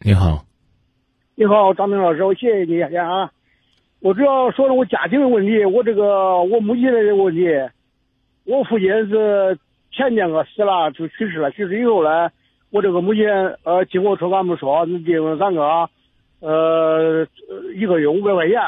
你好，你好，张明老师，我谢谢你啊。我主要说说我家庭的问题，我这个我母亲的问题，我父亲是前年个死了，就去世了。去世以后呢，我这个母亲呃，经过村干部说，你给三个呃一个月五百块钱，